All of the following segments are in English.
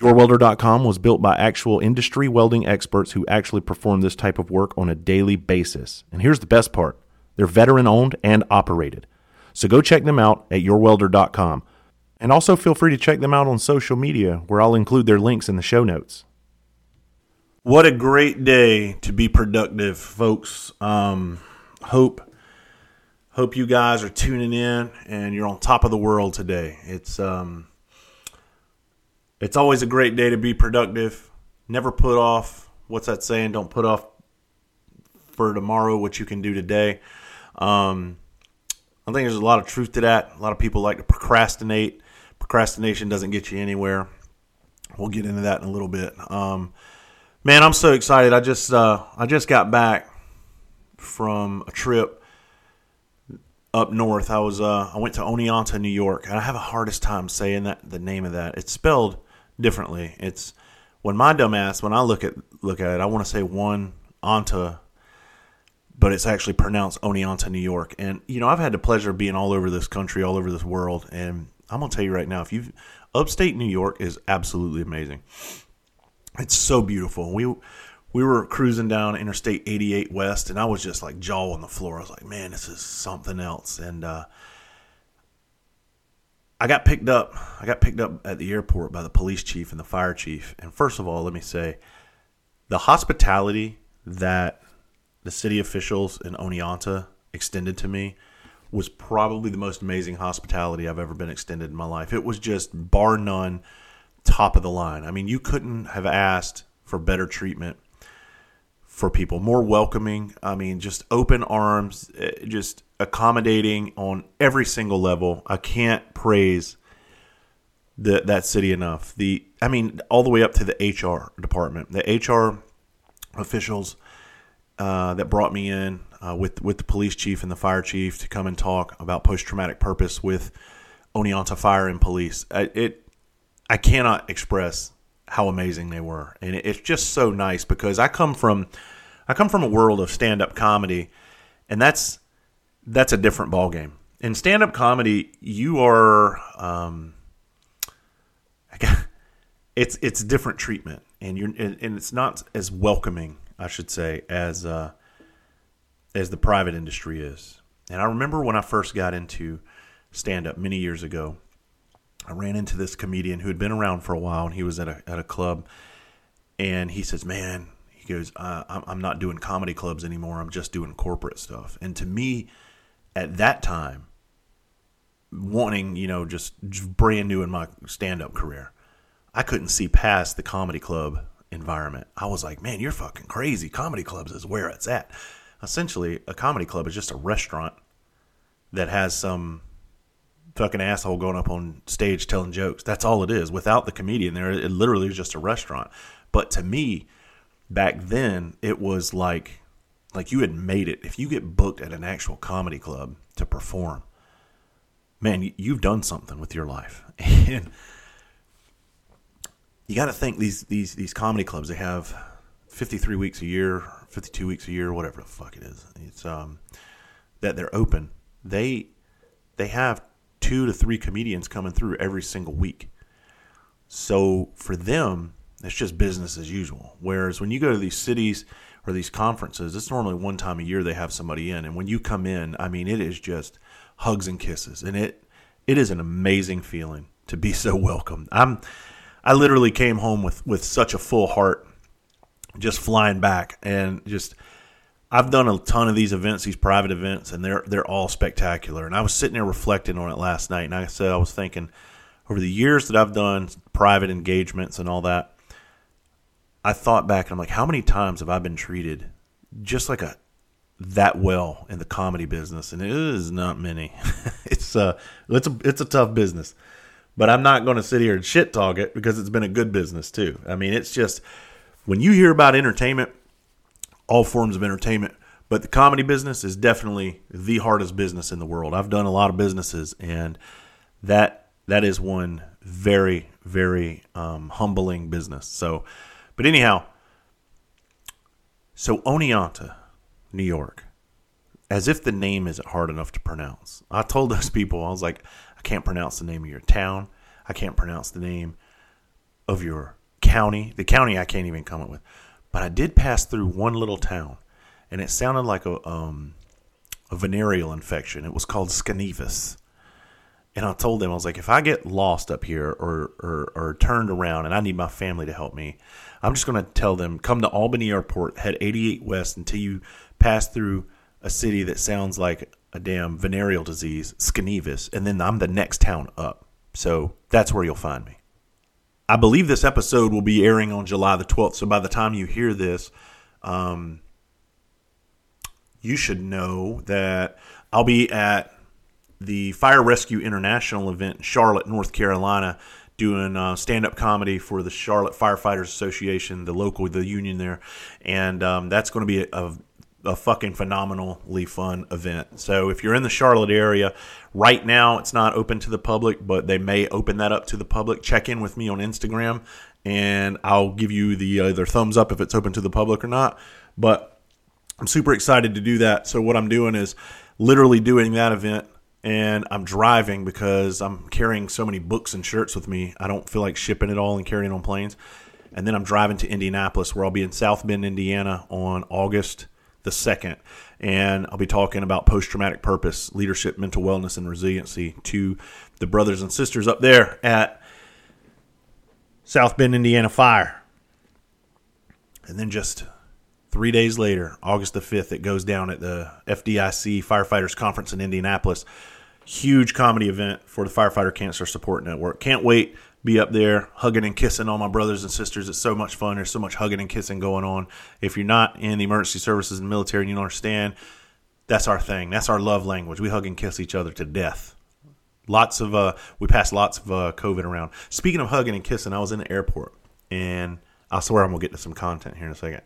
YourWelder.com was built by actual industry welding experts who actually perform this type of work on a daily basis. And here's the best part they're veteran owned and operated. So go check them out at YourWelder.com. And also feel free to check them out on social media, where I'll include their links in the show notes. What a great day to be productive, folks. Um, hope hope you guys are tuning in and you're on top of the world today. It's um, it's always a great day to be productive. Never put off. What's that saying? Don't put off for tomorrow what you can do today. Um, I think there's a lot of truth to that. A lot of people like to procrastinate. Procrastination doesn't get you anywhere. We'll get into that in a little bit. Um, man, I'm so excited. I just uh, I just got back from a trip up north. I was uh, I went to Oneonta, New York, and I have a hardest time saying that the name of that. It's spelled differently. It's when my dumbass when I look at look at it, I want to say one Anta, but it's actually pronounced Oneonta, New York. And you know, I've had the pleasure of being all over this country, all over this world, and I'm gonna tell you right now, if you've upstate New York is absolutely amazing. It's so beautiful. We we were cruising down Interstate 88 West, and I was just like jaw on the floor. I was like, man, this is something else. And uh, I got picked up. I got picked up at the airport by the police chief and the fire chief. And first of all, let me say, the hospitality that the city officials in Oneonta extended to me was probably the most amazing hospitality I've ever been extended in my life. It was just bar none, top of the line. I mean, you couldn't have asked for better treatment for people, more welcoming. I mean, just open arms, eh, just accommodating on every single level. I can't praise the, that city enough. The I mean, all the way up to the HR department, the HR officials uh, that brought me in uh, with with the police chief and the fire chief to come and talk about post traumatic purpose with Oneonta Fire and Police. I, it I cannot express how amazing they were, and it's just so nice because I come from I come from a world of stand up comedy, and that's that's a different ballgame. In stand up comedy, you are um, it's it's different treatment, and you're and it's not as welcoming, I should say, as uh, as the private industry is. And I remember when I first got into stand up many years ago, I ran into this comedian who had been around for a while, and he was at a at a club, and he says, "Man." He goes, uh, I'm not doing comedy clubs anymore. I'm just doing corporate stuff. And to me, at that time, wanting, you know, just, just brand new in my stand up career, I couldn't see past the comedy club environment. I was like, man, you're fucking crazy. Comedy clubs is where it's at. Essentially, a comedy club is just a restaurant that has some fucking asshole going up on stage telling jokes. That's all it is. Without the comedian there, it literally is just a restaurant. But to me, back then, it was like like you had made it. If you get booked at an actual comedy club to perform, man, you've done something with your life. And you got to think these these these comedy clubs they have 53 weeks a year, 52 weeks a year, whatever the fuck it is. It's um that they're open. They they have two to three comedians coming through every single week. So for them, it's just business as usual. Whereas when you go to these cities or these conferences, it's normally one time a year they have somebody in, and when you come in, I mean, it is just hugs and kisses, and it it is an amazing feeling to be so welcomed. I'm I literally came home with with such a full heart, just flying back, and just I've done a ton of these events, these private events, and they're they're all spectacular. And I was sitting there reflecting on it last night, and I said I was thinking over the years that I've done private engagements and all that. I thought back and I'm like, how many times have I been treated just like a that well in the comedy business? And it is not many. it's uh it's a it's a tough business. But I'm not going to sit here and shit talk it because it's been a good business too. I mean, it's just when you hear about entertainment, all forms of entertainment, but the comedy business is definitely the hardest business in the world. I've done a lot of businesses, and that that is one very very um, humbling business. So, but anyhow, so Oneonta, New York, as if the name isn't hard enough to pronounce. I told those people I was like, I can't pronounce the name of your town. I can't pronounce the name of your county. The county I can't even come up with. But I did pass through one little town, and it sounded like a um, a venereal infection. It was called Schenevus. And I told them, I was like, if I get lost up here or, or, or turned around and I need my family to help me, I'm just going to tell them, come to Albany Airport, head 88 West until you pass through a city that sounds like a damn venereal disease, Schenevus, and then I'm the next town up. So that's where you'll find me. I believe this episode will be airing on July the 12th. So by the time you hear this, um, you should know that I'll be at the Fire Rescue International event in Charlotte, North Carolina, doing uh, stand-up comedy for the Charlotte Firefighters Association, the local, the union there, and um, that's going to be a, a, a fucking phenomenally fun event. So if you're in the Charlotte area, right now it's not open to the public, but they may open that up to the public. Check in with me on Instagram, and I'll give you the uh, either thumbs up if it's open to the public or not. But I'm super excited to do that. So what I'm doing is literally doing that event and I'm driving because I'm carrying so many books and shirts with me. I don't feel like shipping it all and carrying on planes. And then I'm driving to Indianapolis, where I'll be in South Bend, Indiana, on August the second, and I'll be talking about post-traumatic purpose, leadership, mental wellness, and resiliency to the brothers and sisters up there at South Bend, Indiana Fire. And then just three days later, August the 5th, it goes down at the FDIC Firefighters Conference in Indianapolis. Huge comedy event for the Firefighter Cancer Support Network. Can't wait. Be up there hugging and kissing all my brothers and sisters. It's so much fun. There's so much hugging and kissing going on. If you're not in the emergency services and military and you don't understand, that's our thing. That's our love language. We hug and kiss each other to death. Lots of uh, we passed lots of uh, COVID around. Speaking of hugging and kissing, I was in the airport, and I swear I'm gonna get to some content here in a second.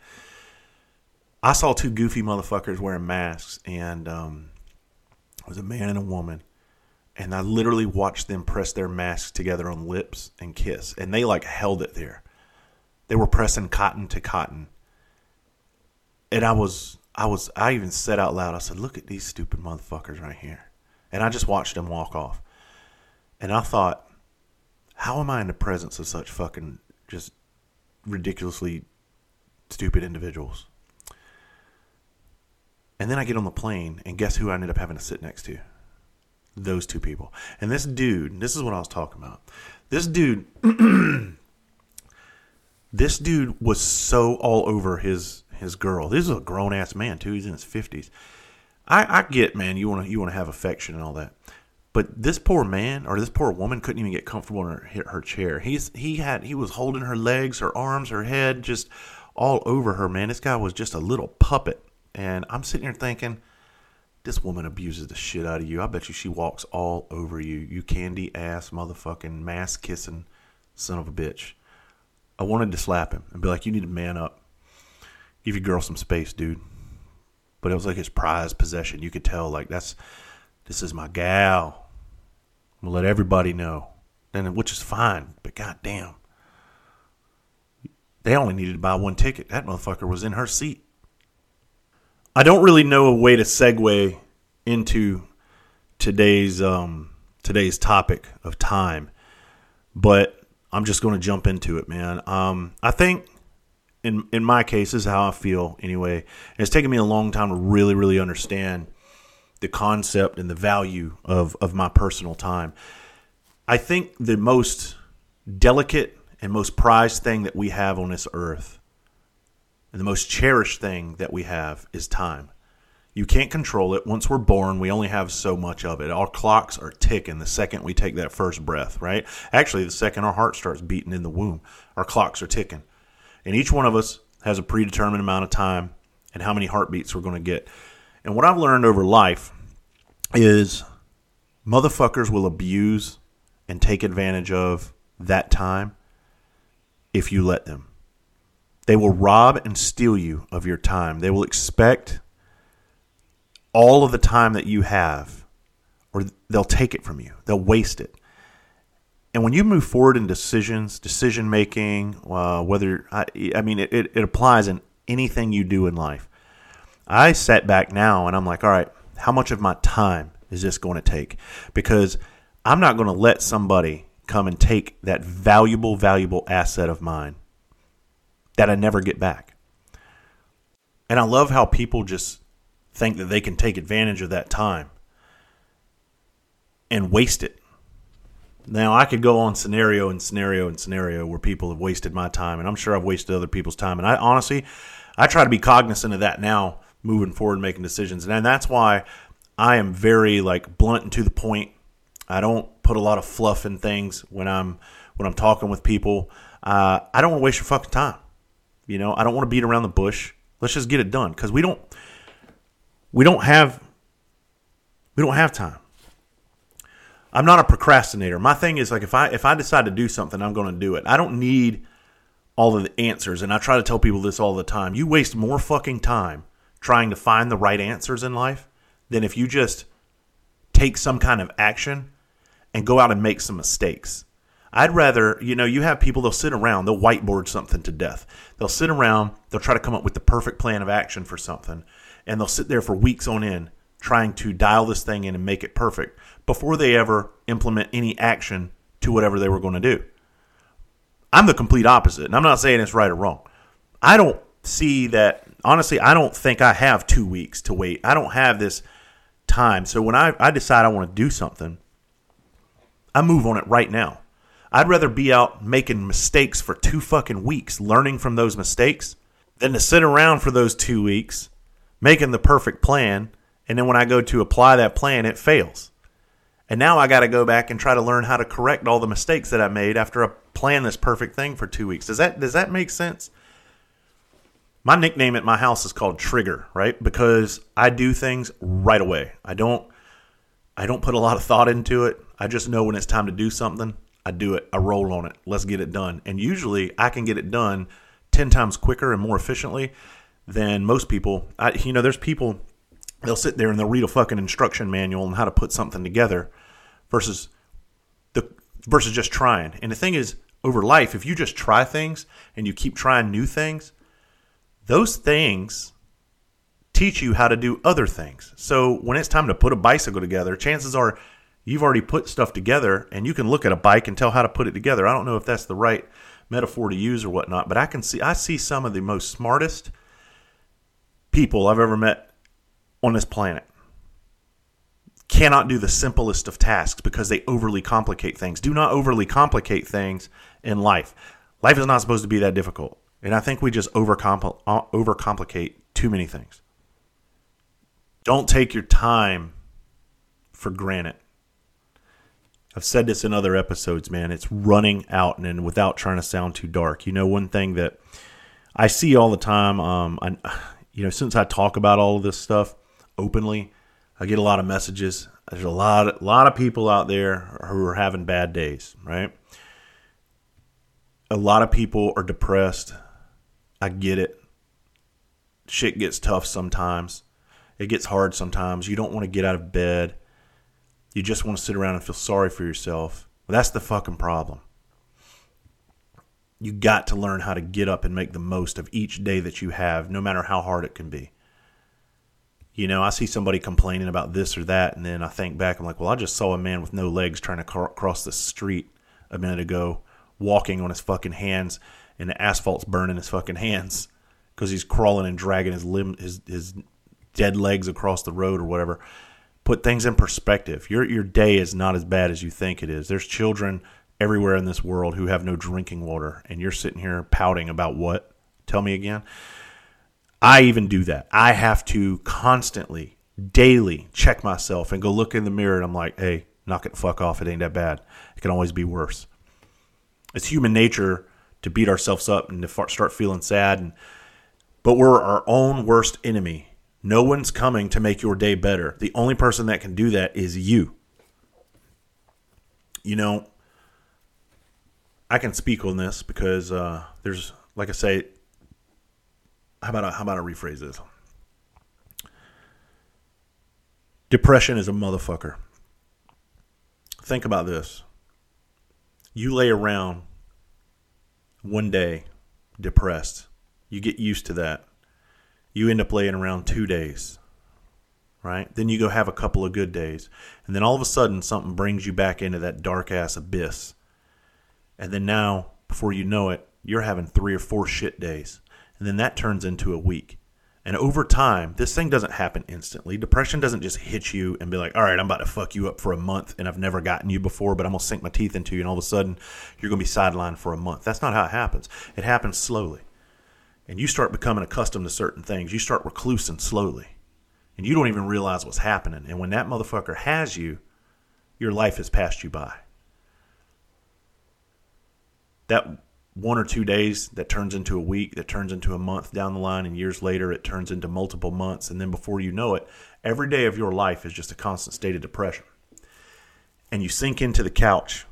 I saw two goofy motherfuckers wearing masks, and um, it was a man and a woman. And I literally watched them press their masks together on lips and kiss, and they like held it there. They were pressing cotton to cotton, and I was, I was, I even said out loud, I said, "Look at these stupid motherfuckers right here," and I just watched them walk off, and I thought, how am I in the presence of such fucking just ridiculously stupid individuals? And then I get on the plane, and guess who I ended up having to sit next to? Those two people. And this dude, this is what I was talking about. This dude, this dude was so all over his his girl. This is a grown ass man too. He's in his fifties. I, I get, man, you want to you want to have affection and all that, but this poor man or this poor woman couldn't even get comfortable in her her chair. He's he had he was holding her legs, her arms, her head, just all over her. Man, this guy was just a little puppet. And I'm sitting here thinking, this woman abuses the shit out of you. I bet you she walks all over you, you candy ass motherfucking mask kissing son of a bitch. I wanted to slap him and be like, you need to man up. Give your girl some space, dude. But it was like his prized possession. You could tell, like, that's, this is my gal. I'm to let everybody know. And which is fine, but goddamn. They only needed to buy one ticket. That motherfucker was in her seat. I don't really know a way to segue into today's um, today's topic of time, but I'm just going to jump into it, man. Um, I think in in my case is how I feel anyway. it's taken me a long time to really really understand the concept and the value of of my personal time. I think the most delicate and most prized thing that we have on this earth and the most cherished thing that we have is time. You can't control it. Once we're born, we only have so much of it. Our clocks are ticking the second we take that first breath, right? Actually, the second our heart starts beating in the womb, our clocks are ticking. And each one of us has a predetermined amount of time and how many heartbeats we're going to get. And what I've learned over life is motherfuckers will abuse and take advantage of that time if you let them. They will rob and steal you of your time. They will expect all of the time that you have, or they'll take it from you. They'll waste it. And when you move forward in decisions, decision making, uh, whether I, I mean, it, it, applies in anything you do in life. I sat back now and I'm like, all right, how much of my time is this going to take? Because I'm not going to let somebody come and take that valuable, valuable asset of mine that I never get back. And I love how people just think that they can take advantage of that time and waste it. Now, I could go on scenario and scenario and scenario where people have wasted my time, and I'm sure I've wasted other people's time. And I honestly, I try to be cognizant of that now, moving forward, making decisions. And that's why I am very like blunt and to the point. I don't put a lot of fluff in things when I'm when I'm talking with people. Uh, I don't want to waste your fucking time. You know, I don't want to beat around the bush. Let's just get it done because we don't we don't have we don't have time. I'm not a procrastinator. My thing is like if I if I decide to do something, I'm going to do it. I don't need all of the answers, and I try to tell people this all the time. You waste more fucking time trying to find the right answers in life than if you just take some kind of action and go out and make some mistakes. I'd rather, you know, you have people, they'll sit around, they'll whiteboard something to death. They'll sit around, they'll try to come up with the perfect plan of action for something and they'll sit there for weeks on end trying to dial this thing in and make it perfect before they ever implement any action to whatever they were going to do. I'm the complete opposite, and I'm not saying it's right or wrong. I don't see that, honestly, I don't think I have two weeks to wait. I don't have this time. So when I, I decide I want to do something, I move on it right now. I'd rather be out making mistakes for two fucking weeks, learning from those mistakes, than to sit around for those two weeks making the perfect plan, and then when I go to apply that plan, it fails. And now I got to go back and try to learn how to correct all the mistakes that I made after I planned this perfect thing for two weeks. Does that does that make sense? My nickname at my house is called Trigger, right? Because I do things right away. I don't I don't put a lot of thought into it. I just know when it's time to do something, I do it. I roll on it. Let's get it done. And usually I can get it done 10 times quicker and more efficiently than most people. I, you know, there's people they'll sit there and they'll read a fucking instruction manual on how to put something together versus the versus just trying. And the thing is, over life, if you just try things and you keep trying new things, those things teach you how to do other things. So when it's time to put a bicycle together, chances are you've already put stuff together and you can look at a bike and tell how to put it together. I don't know if that's the right metaphor to use or whatnot, but I can see I see some of the most smartest people I've ever met on this planet cannot do the simplest of tasks because they overly complicate things. Do not overly complicate things in life. Life is not supposed to be that difficult. And I think we just overcompl- uh, overcomplicate too many things. Don't take your time for granted. I've said this in other episodes, man. It's running out, and without trying to sound too dark, you know, one thing that I see all the time. Um, I, you know, since I talk about all of this stuff openly, I get a lot of messages. There's a lot, a lot of people out there who are having bad days, right? A lot of people are depressed. I get it. Shit gets tough sometimes. It gets hard sometimes. You don't want to get out of bed. You just want to sit around and feel sorry for yourself. Well, that's the fucking problem you got to learn how to get up and make the most of each day that you have, no matter how hard it can be. You know, I see somebody complaining about this or that, and then I think back, I'm like, well, I just saw a man with no legs trying to cross the street a minute ago, walking on his fucking hands, and the asphalt's burning his fucking hands because he's crawling and dragging his limb, his his dead legs across the road or whatever. Put things in perspective. Your your day is not as bad as you think it is. There's children everywhere in this world who have no drinking water, and you're sitting here pouting about what? Tell me again. I even do that. I have to constantly, daily check myself and go look in the mirror and I'm like, hey, knock it fuck off. It ain't that bad. It can always be worse. It's human nature to beat ourselves up and to start feeling sad. And, but we're our own worst enemy. No one's coming to make your day better. The only person that can do that is you. You know, I can speak on this because uh, there's, like I say, how about I, how about I rephrase this? Depression is a motherfucker. Think about this. You lay around one day depressed. You get used to that. You end up laying around two days, right? Then you go have a couple of good days. And then all of a sudden, something brings you back into that dark ass abyss. And then now, before you know it, you're having three or four shit days and then that turns into a week. And over time, this thing doesn't happen instantly. Depression doesn't just hit you and be like, all right, I'm about to fuck you up for a month and I've never gotten you before, but I'm going to sink my teeth into you. And all of a sudden, you're going to be sidelined for a month. That's not how it happens. It happens slowly. And you start becoming accustomed to certain things. You start reclusing slowly. And you don't even realize what's happening. And when that motherfucker has you, your life has passed you by. That one or two days that turns into a week, that turns into a month down the line, and years later it turns into multiple months. And then before you know it, every day of your life is just a constant state of depression. And you sink into the couch.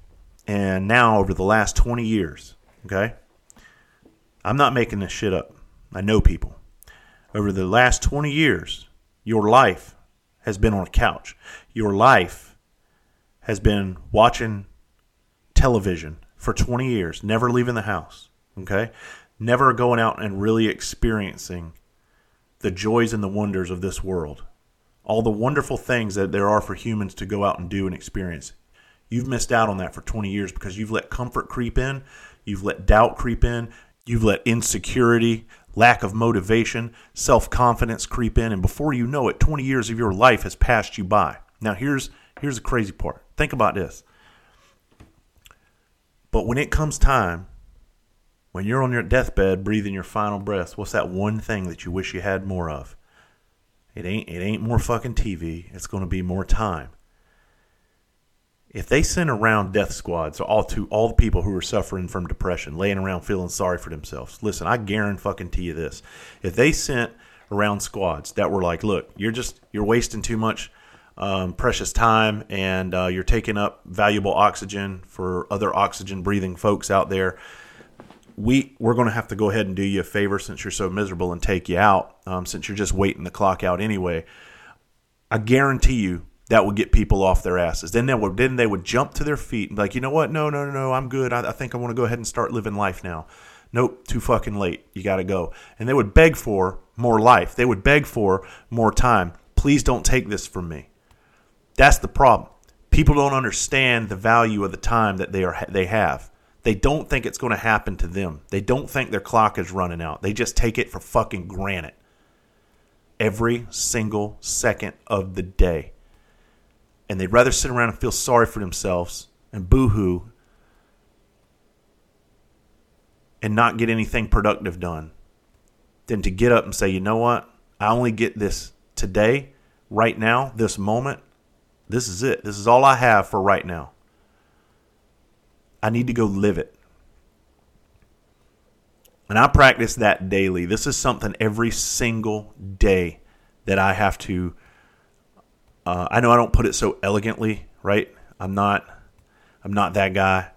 And now, over the last 20 years, okay, I'm not making this shit up. I know people. Over the last 20 years, your life has been on a couch. Your life has been watching television for 20 years, never leaving the house, okay? Never going out and really experiencing the joys and the wonders of this world. All the wonderful things that there are for humans to go out and do and experience. You've missed out on that for 20 years because you've let comfort creep in, you've let doubt creep in, you've let insecurity, lack of motivation, self confidence creep in, and before you know it, 20 years of your life has passed you by. Now, here's, here's the crazy part. Think about this but when it comes time, when you're on your deathbed breathing your final breath, what's that one thing that you wish you had more of? It ain't it ain't more fucking TV. It's going to be more time. If they sent around death squads all to all the people who are suffering from depression, laying around feeling sorry for themselves, listen, I guarantee you this: if they sent around squads that were like, look, you're just you're wasting too much um, precious time and uh, you're taking up valuable oxygen for other oxygen breathing folks out there. We we're going to have to go ahead and do you a favor since you're so miserable and take you out. Um, since you're just waiting the clock out anyway, I guarantee you that would get people off their asses. Then they would then they would jump to their feet and be like, you know what? No, no, no, no. I'm good. I, I think I want to go ahead and start living life now. Nope, too fucking late. You got to go. And they would beg for more life. They would beg for more time. Please don't take this from me. That's the problem. People don't understand the value of the time that they are they have. They don't think it's going to happen to them. They don't think their clock is running out. They just take it for fucking granted. Every single second of the day. And they'd rather sit around and feel sorry for themselves and boohoo and not get anything productive done than to get up and say, you know what? I only get this today, right now, this moment, this is it. This is all I have for right now. I need to go live it. And I practice that daily. This is something every single day that I have to. Uh, I know I don't put it so elegantly, right? I'm not. I'm not that guy,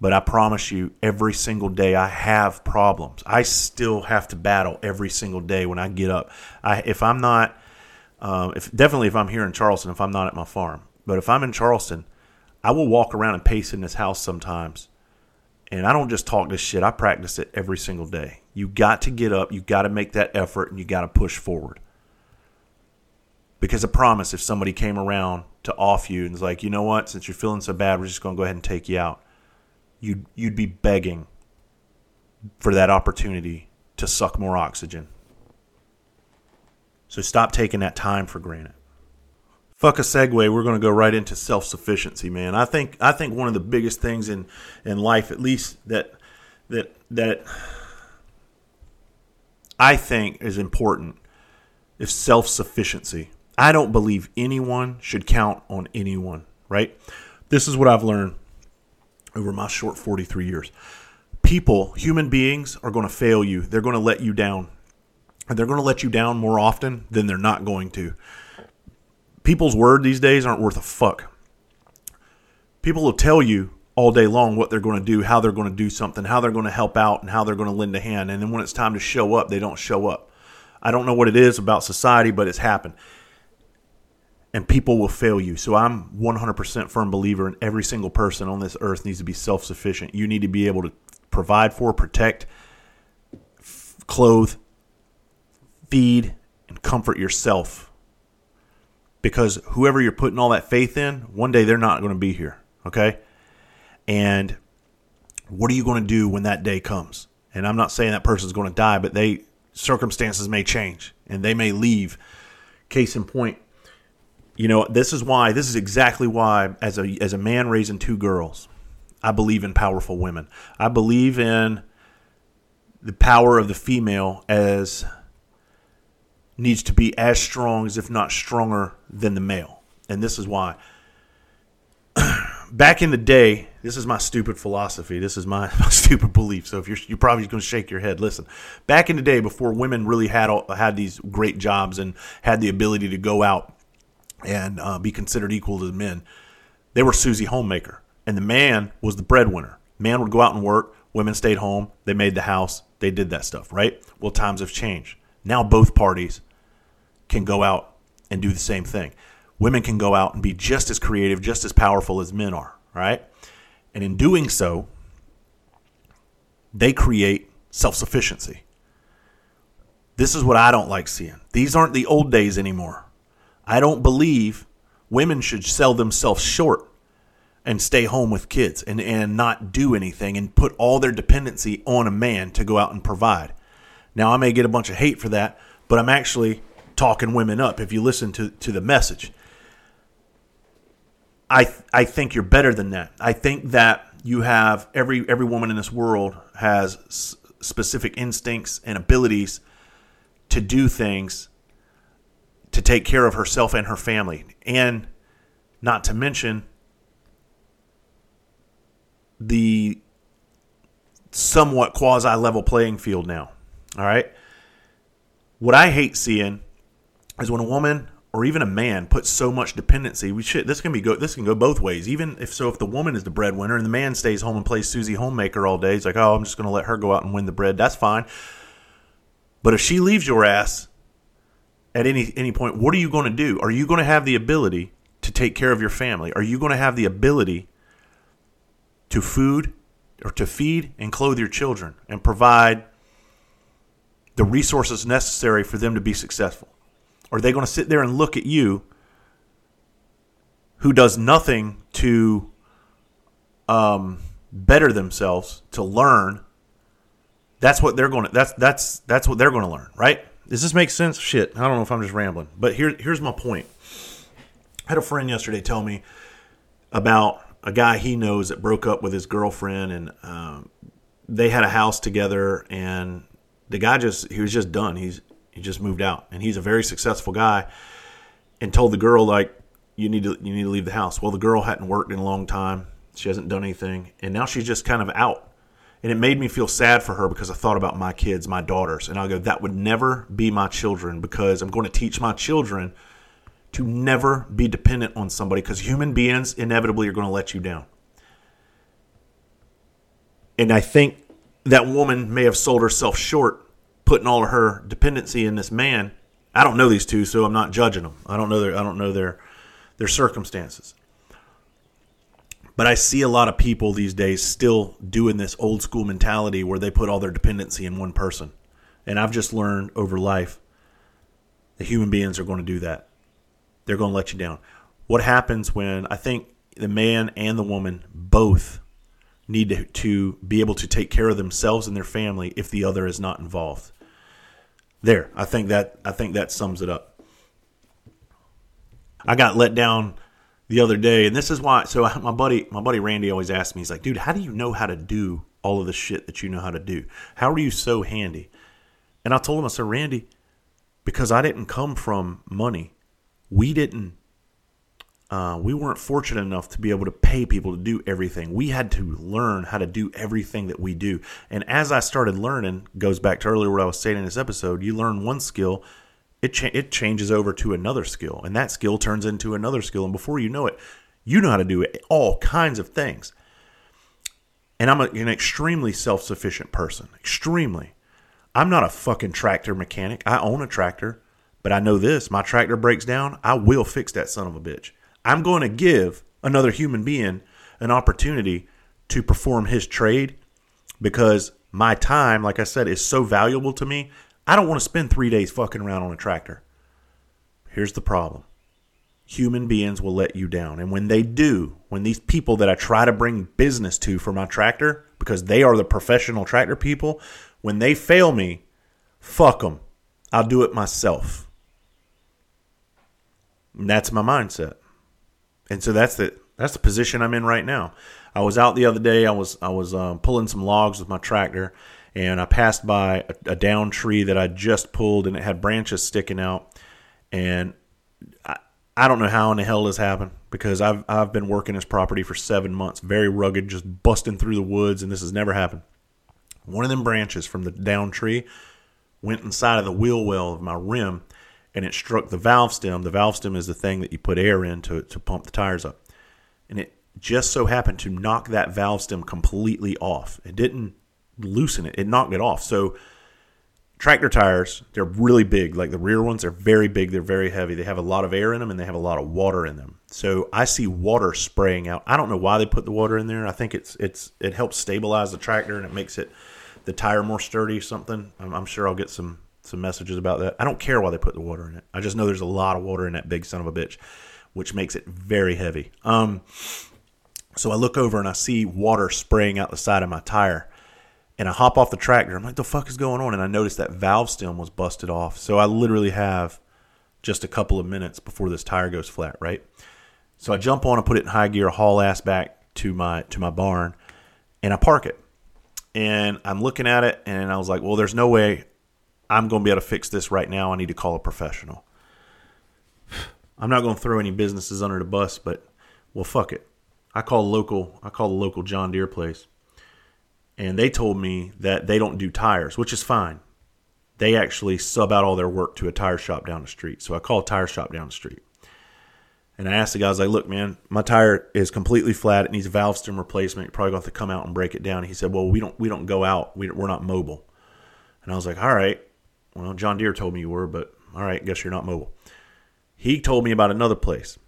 but I promise you, every single day I have problems. I still have to battle every single day when I get up. I, if I'm not um, if definitely if I'm here in Charleston, if I'm not at my farm, but if I'm in Charleston, I will walk around and pace in this house sometimes. And I don't just talk this shit, I practice it every single day. You got to get up, you got to make that effort, and you got to push forward. Because I promise, if somebody came around to off you and was like, you know what, since you're feeling so bad, we're just going to go ahead and take you out, you'd, you'd be begging for that opportunity to suck more oxygen. So stop taking that time for granted. Fuck a segue. We're going to go right into self sufficiency, man. I think I think one of the biggest things in in life, at least that that that I think is important is self sufficiency. I don't believe anyone should count on anyone, right? This is what I've learned over my short 43 years. People, human beings, are going to fail you. They're going to let you down. And they're going to let you down more often than they're not going to. People's word these days aren't worth a fuck. People will tell you all day long what they're going to do, how they're going to do something, how they're going to help out, and how they're going to lend a hand. And then when it's time to show up, they don't show up. I don't know what it is about society, but it's happened. And people will fail you. So I'm 100% firm believer in every single person on this earth needs to be self sufficient. You need to be able to provide for, protect, f- clothe, feed, and comfort yourself. Because whoever you're putting all that faith in, one day they're not going to be here. Okay? And what are you going to do when that day comes? And I'm not saying that person's going to die, but they circumstances may change and they may leave. Case in point, you know, this is why, this is exactly why, as a, as a man raising two girls, I believe in powerful women. I believe in the power of the female as needs to be as strong as, if not stronger, than the male. And this is why. Back in the day, this is my stupid philosophy. This is my, my stupid belief. So if you're you're probably going to shake your head, listen. Back in the day, before women really had all, had these great jobs and had the ability to go out and uh, be considered equal to the men, they were Susie homemaker, and the man was the breadwinner. Man would go out and work. Women stayed home. They made the house. They did that stuff, right? Well, times have changed. Now both parties can go out and do the same thing. Women can go out and be just as creative, just as powerful as men are, right? And in doing so, they create self sufficiency. This is what I don't like seeing. These aren't the old days anymore. I don't believe women should sell themselves short and stay home with kids and, and not do anything and put all their dependency on a man to go out and provide. Now, I may get a bunch of hate for that, but I'm actually talking women up if you listen to, to the message. I I think you're better than that. I think that you have every every woman in this world has s- specific instincts and abilities to do things to take care of herself and her family, and not to mention the somewhat quasi level playing field now. All right. What I hate seeing is when a woman or even a man puts so much dependency. We should this can be go this can go both ways. Even if so, if the woman is the breadwinner and the man stays home and plays Susie homemaker all day, it's like, oh, I'm just going to let her go out and win the bread. That's fine. But if she leaves your ass at any any point, what are you going to do? Are you going to have the ability to take care of your family? Are you going to have the ability to food or to feed and clothe your children and provide the resources necessary for them to be successful? Are they going to sit there and look at you who does nothing to um, better themselves, to learn? That's what they're going to that's that's that's what they're going to learn, right? Does this make sense? Shit, I don't know if I'm just rambling, but here here's my point. I had a friend yesterday tell me about a guy he knows that broke up with his girlfriend, and um, they had a house together, and the guy just he was just done. He's he just moved out, and he's a very successful guy. And told the girl like, "You need to you need to leave the house." Well, the girl hadn't worked in a long time. She hasn't done anything, and now she's just kind of out. And it made me feel sad for her because I thought about my kids, my daughters, and I go, "That would never be my children because I'm going to teach my children." to never be dependent on somebody because human beings inevitably are going to let you down. And I think that woman may have sold herself short putting all of her dependency in this man. I don't know these two, so I'm not judging them. I don't know their I don't know their their circumstances. But I see a lot of people these days still doing this old school mentality where they put all their dependency in one person. And I've just learned over life that human beings are going to do that. They're going to let you down. What happens when I think the man and the woman both need to, to be able to take care of themselves and their family if the other is not involved? There, I think that I think that sums it up. I got let down the other day, and this is why. So my buddy, my buddy Randy, always asks me, he's like, "Dude, how do you know how to do all of the shit that you know how to do? How are you so handy?" And I told him, I said, Randy, because I didn't come from money, we didn't uh, we weren't fortunate enough to be able to pay people to do everything. We had to learn how to do everything that we do. And as I started learning, goes back to earlier what I was saying in this episode. You learn one skill, it cha- it changes over to another skill, and that skill turns into another skill, and before you know it, you know how to do it, all kinds of things. And I'm a, an extremely self sufficient person. Extremely. I'm not a fucking tractor mechanic. I own a tractor, but I know this: my tractor breaks down, I will fix that son of a bitch. I'm going to give another human being an opportunity to perform his trade because my time, like I said, is so valuable to me. I don't want to spend three days fucking around on a tractor. Here's the problem human beings will let you down. And when they do, when these people that I try to bring business to for my tractor, because they are the professional tractor people, when they fail me, fuck them. I'll do it myself. And that's my mindset. And so that's the that's the position I'm in right now. I was out the other day. I was I was um, pulling some logs with my tractor, and I passed by a, a, down tree that I just pulled, and it had branches sticking out. And I, I don't know how in the hell this happened because I've I've been working this property for seven months, very rugged, just busting through the woods, and this has never happened. One of them branches from the down tree went inside of the wheel well of my rim and it struck the valve stem. The valve stem is the thing that you put air in to, to pump the tires up. And it just so happened to knock that valve stem completely off. It didn't loosen it, it knocked it off. So, tractor tires, they're really big. Like the rear ones, they're very big, they're very heavy. They have a lot of air in them and they have a lot of water in them. So, I see water spraying out. I don't know why they put the water in there. I think it's it's it helps stabilize the tractor and it makes it the tire more sturdy something. I'm, I'm sure I'll get some some messages about that. I don't care why they put the water in it. I just know there's a lot of water in that big son of a bitch, which makes it very heavy. Um, so I look over and I see water spraying out the side of my tire. And I hop off the tractor. I'm like, the fuck is going on? And I notice that valve stem was busted off. So I literally have just a couple of minutes before this tire goes flat, right? So I jump on and put it in high gear, haul ass back to my to my barn, and I park it. And I'm looking at it, and I was like, well, there's no way I'm going to be able to fix this right now. I need to call a professional. I'm not going to throw any businesses under the bus, but well, fuck it. I call local. I call the local John Deere place, and they told me that they don't do tires, which is fine. They actually sub out all their work to a tire shop down the street. So I call a tire shop down the street, and I asked the guy, I was like, "Look, man, my tire is completely flat. It needs a valve stem replacement. You're probably going to have to come out and break it down." He said, "Well, we don't we don't go out. We, we're not mobile." And I was like, "All right." Well, John Deere told me you were, but all right, guess you're not mobile. He told me about another place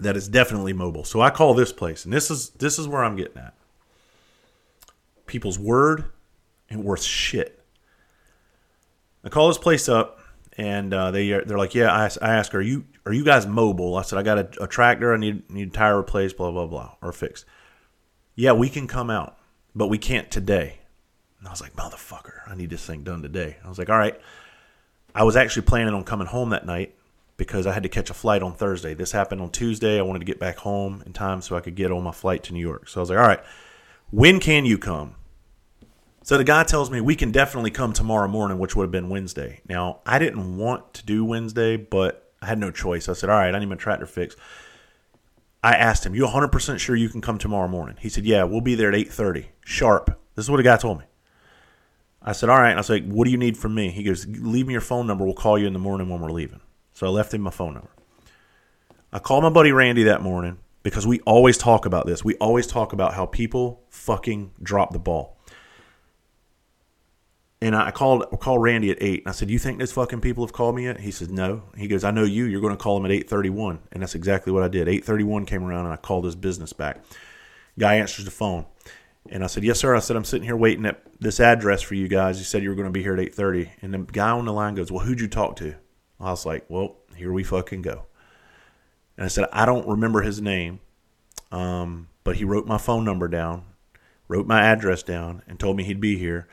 that is definitely mobile. So I call this place, and this is this is where I'm getting at. People's word and worth shit. I call this place up, and uh, they they're like, yeah. I, I ask, are you are you guys mobile? I said, I got a, a tractor. I need need a tire replaced, blah blah blah, or fixed. Yeah, we can come out, but we can't today. And I was like, motherfucker, I need this thing done today. I was like, all right. I was actually planning on coming home that night because I had to catch a flight on Thursday. This happened on Tuesday. I wanted to get back home in time so I could get on my flight to New York. So I was like, all right, when can you come? So the guy tells me we can definitely come tomorrow morning, which would have been Wednesday. Now, I didn't want to do Wednesday, but I had no choice. I said, all right, I need my tractor fixed. I asked him, you 100% sure you can come tomorrow morning? He said, yeah, we'll be there at 8.30, sharp. This is what the guy told me. I said, all right. And I like, what do you need from me? He goes, leave me your phone number. We'll call you in the morning when we're leaving. So I left him my phone number. I called my buddy Randy that morning because we always talk about this. We always talk about how people fucking drop the ball. And I called called Randy at eight, and I said, "You think those fucking people have called me yet?" He says, "No." He goes, "I know you. You're going to call them at eight thirty-one, and that's exactly what I did. Eight thirty-one came around, and I called his business back. Guy answers the phone. And I said, "Yes, sir." I said, "I'm sitting here waiting at this address for you guys. You said you were going to be here at 8:30." And the guy on the line goes, "Well, who'd you talk to?" I was like, "Well, here we fucking go." And I said, "I don't remember his name, um, but he wrote my phone number down, wrote my address down, and told me he'd be here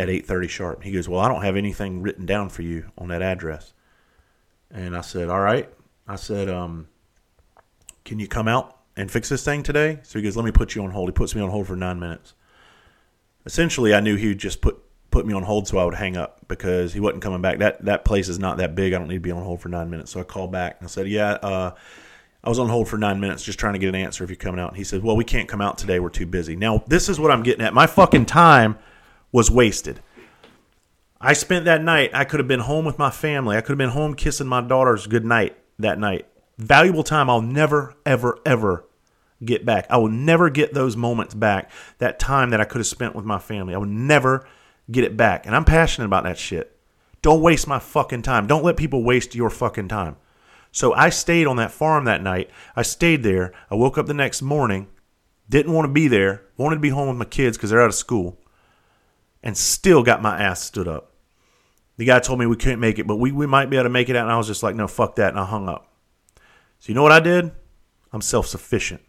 at 8:30 sharp." He goes, "Well, I don't have anything written down for you on that address." And I said, "All right." I said, um, "Can you come out?" and fix this thing today? So he goes, let me put you on hold. He puts me on hold for nine minutes. Essentially, I knew he would just put put me on hold so I would hang up because he wasn't coming back. That that place is not that big. I don't need to be on hold for nine minutes. So I called back and I said, "Yeah, uh, I was on hold for nine minutes just trying to get an answer if you're coming out." And he said, "Well, we can't come out today. We're too busy." Now this is what I'm getting at. My fucking time was wasted. I spent that night. I could have been home with my family. I could have been home kissing my daughters good night that night. Valuable time I'll never, ever, ever get back. I will never get those moments back. That time that I could have spent with my family. I will never get it back. And I'm passionate about that shit. Don't waste my fucking time. Don't let people waste your fucking time. So I stayed on that farm that night. I stayed there. I woke up the next morning, didn't want to be there, wanted to be home with my kids because they're out of school, and still got my ass stood up. The guy told me we couldn't make it, but we, we might be able to make it out. And I was just like, no, fuck that. And I hung up. So you know what I did? I'm self sufficient.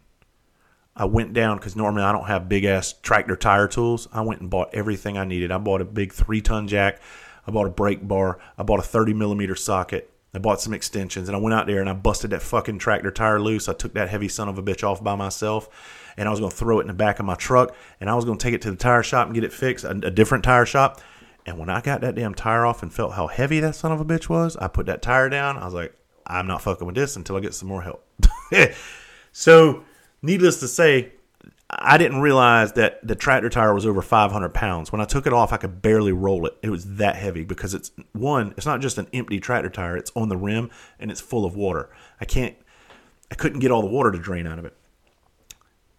I went down because normally I don't have big ass tractor tire tools. I went and bought everything I needed. I bought a big three ton jack. I bought a brake bar. I bought a 30 millimeter socket. I bought some extensions and I went out there and I busted that fucking tractor tire loose. I took that heavy son of a bitch off by myself and I was going to throw it in the back of my truck and I was going to take it to the tire shop and get it fixed, a, a different tire shop. And when I got that damn tire off and felt how heavy that son of a bitch was, I put that tire down. I was like, I'm not fucking with this until I get some more help. so needless to say, I didn't realize that the tractor tire was over 500 pounds. When I took it off, I could barely roll it. It was that heavy because it's one, it's not just an empty tractor tire, it's on the rim and it's full of water. I can't, I couldn't get all the water to drain out of it.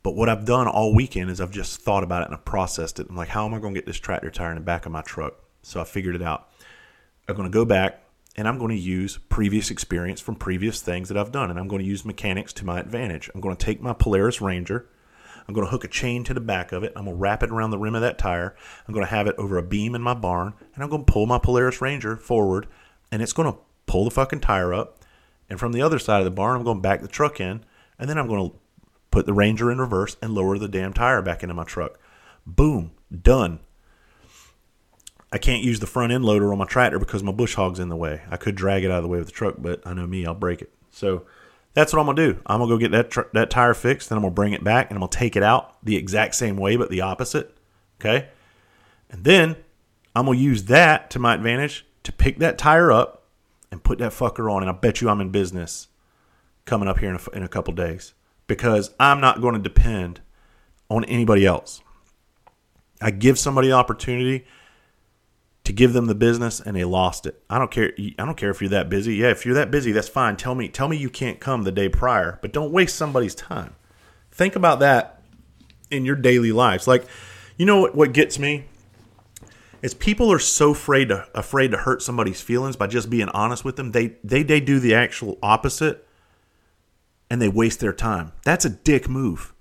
But what I've done all weekend is I've just thought about it and I processed it. I'm like, how am I going to get this tractor tire in the back of my truck? So I figured it out. I'm going to go back and I'm going to use previous experience from previous things that I've done, and I'm going to use mechanics to my advantage. I'm going to take my Polaris Ranger. I'm going to hook a chain to the back of it. I'm going to wrap it around the rim of that tire. I'm going to have it over a beam in my barn, and I'm going to pull my Polaris Ranger forward, and it's going to pull the fucking tire up. And from the other side of the barn, I'm going to back the truck in, and then I'm going to put the Ranger in reverse and lower the damn tire back into my truck. Boom, done. I can't use the front end loader on my tractor because my bush hog's in the way. I could drag it out of the way with the truck, but I know me, I'll break it. So that's what I'm gonna do. I'm gonna go get that tr- that tire fixed, then I'm gonna bring it back and I'm gonna take it out the exact same way, but the opposite. Okay, and then I'm gonna use that to my advantage to pick that tire up and put that fucker on. And I bet you I'm in business coming up here in a, in a couple days because I'm not going to depend on anybody else. I give somebody the opportunity to give them the business and they lost it. I don't care I don't care if you're that busy. Yeah, if you're that busy, that's fine. Tell me tell me you can't come the day prior, but don't waste somebody's time. Think about that in your daily lives. Like you know what what gets me is people are so afraid to afraid to hurt somebody's feelings by just being honest with them. They they they do the actual opposite and they waste their time. That's a dick move.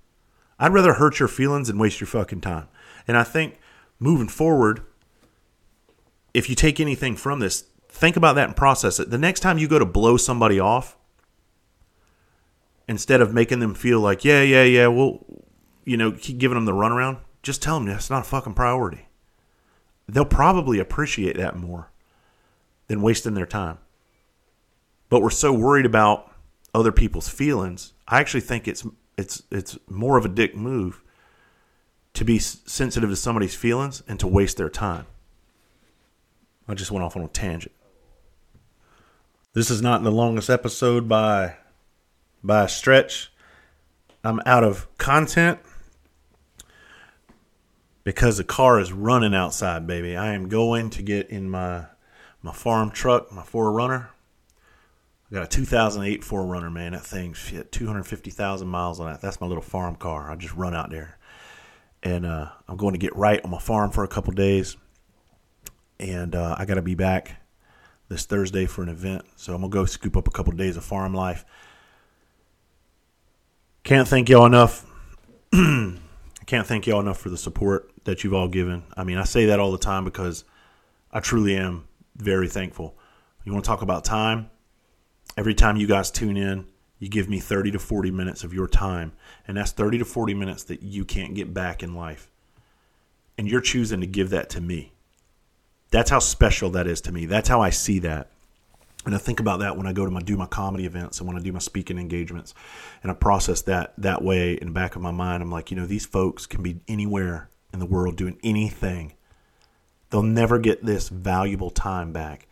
I'd rather hurt your feelings than waste your fucking time. And I think moving forward, if you take anything from this, think about that and process it. The next time you go to blow somebody off, instead of making them feel like, yeah, yeah, yeah, well, you know, keep giving them the runaround, just tell them that's not a fucking priority. They'll probably appreciate that more than wasting their time. But we're so worried about other people's feelings. I actually think it's it's it's more of a dick move to be sensitive to somebody's feelings and to waste their time. I just went off on a tangent. This is not the longest episode by by a stretch. I'm out of content because the car is running outside, baby. I am going to get in my my farm truck, my 4Runner. I got a 2008 4Runner, man. That thing's shit, 250,000 miles on that. That's my little farm car. I just run out there, and uh, I'm going to get right on my farm for a couple days and uh, I got to be back this Thursday for an event. So I'm gonna go scoop up a couple of days of farm life. Can't thank y'all enough. I Can't thank y'all enough for the support that you've all given. I mean, I say that all the time because I truly am very thankful. You want to talk about time? Every time you guys tune in, you give me 30 to 40 minutes of your time, and that's 30 to 40 minutes that you can't get back in life. And you're choosing to give that to me. That's how special that is to me. That's how I see that. And I think about that when I go to my do my comedy events and when I do my speaking engagements, and I process that that way in the back of my mind. I'm like, you know, these folks can be anywhere in the world doing anything, They'll never get this valuable time back.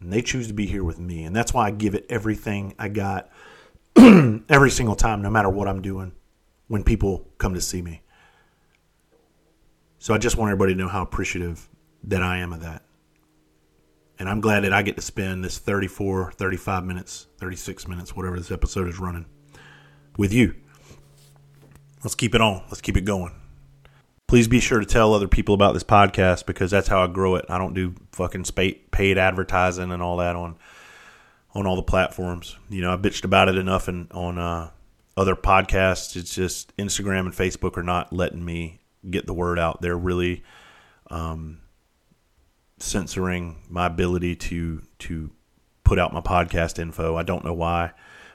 And they choose to be here with me. And that's why I give it everything I got every single time, no matter what I'm doing, when people come to see me. So I just want everybody to know how appreciative that I am of that. And I'm glad that I get to spend this 34, 35 minutes, 36 minutes, whatever this episode is running, with you. Let's keep it on. Let's keep it going. Please be sure to tell other people about this podcast because that's how I grow it. I don't do fucking paid advertising and all that on on all the platforms. You know, I bitched about it enough and on uh, other podcasts. It's just Instagram and Facebook are not letting me get the word out. They're really um, censoring my ability to to put out my podcast info. I don't know why,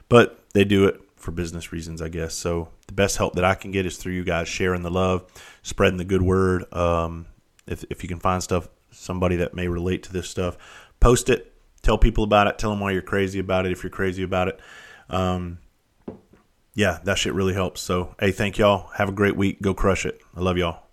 but they do it for business reasons, I guess. So the best help that I can get is through you guys sharing the love, spreading the good word. Um, if if you can find stuff, somebody that may relate to this stuff, post it. Tell people about it. Tell them why you're crazy about it. If you're crazy about it, um, yeah, that shit really helps. So hey, thank y'all. Have a great week. Go crush it. I love y'all.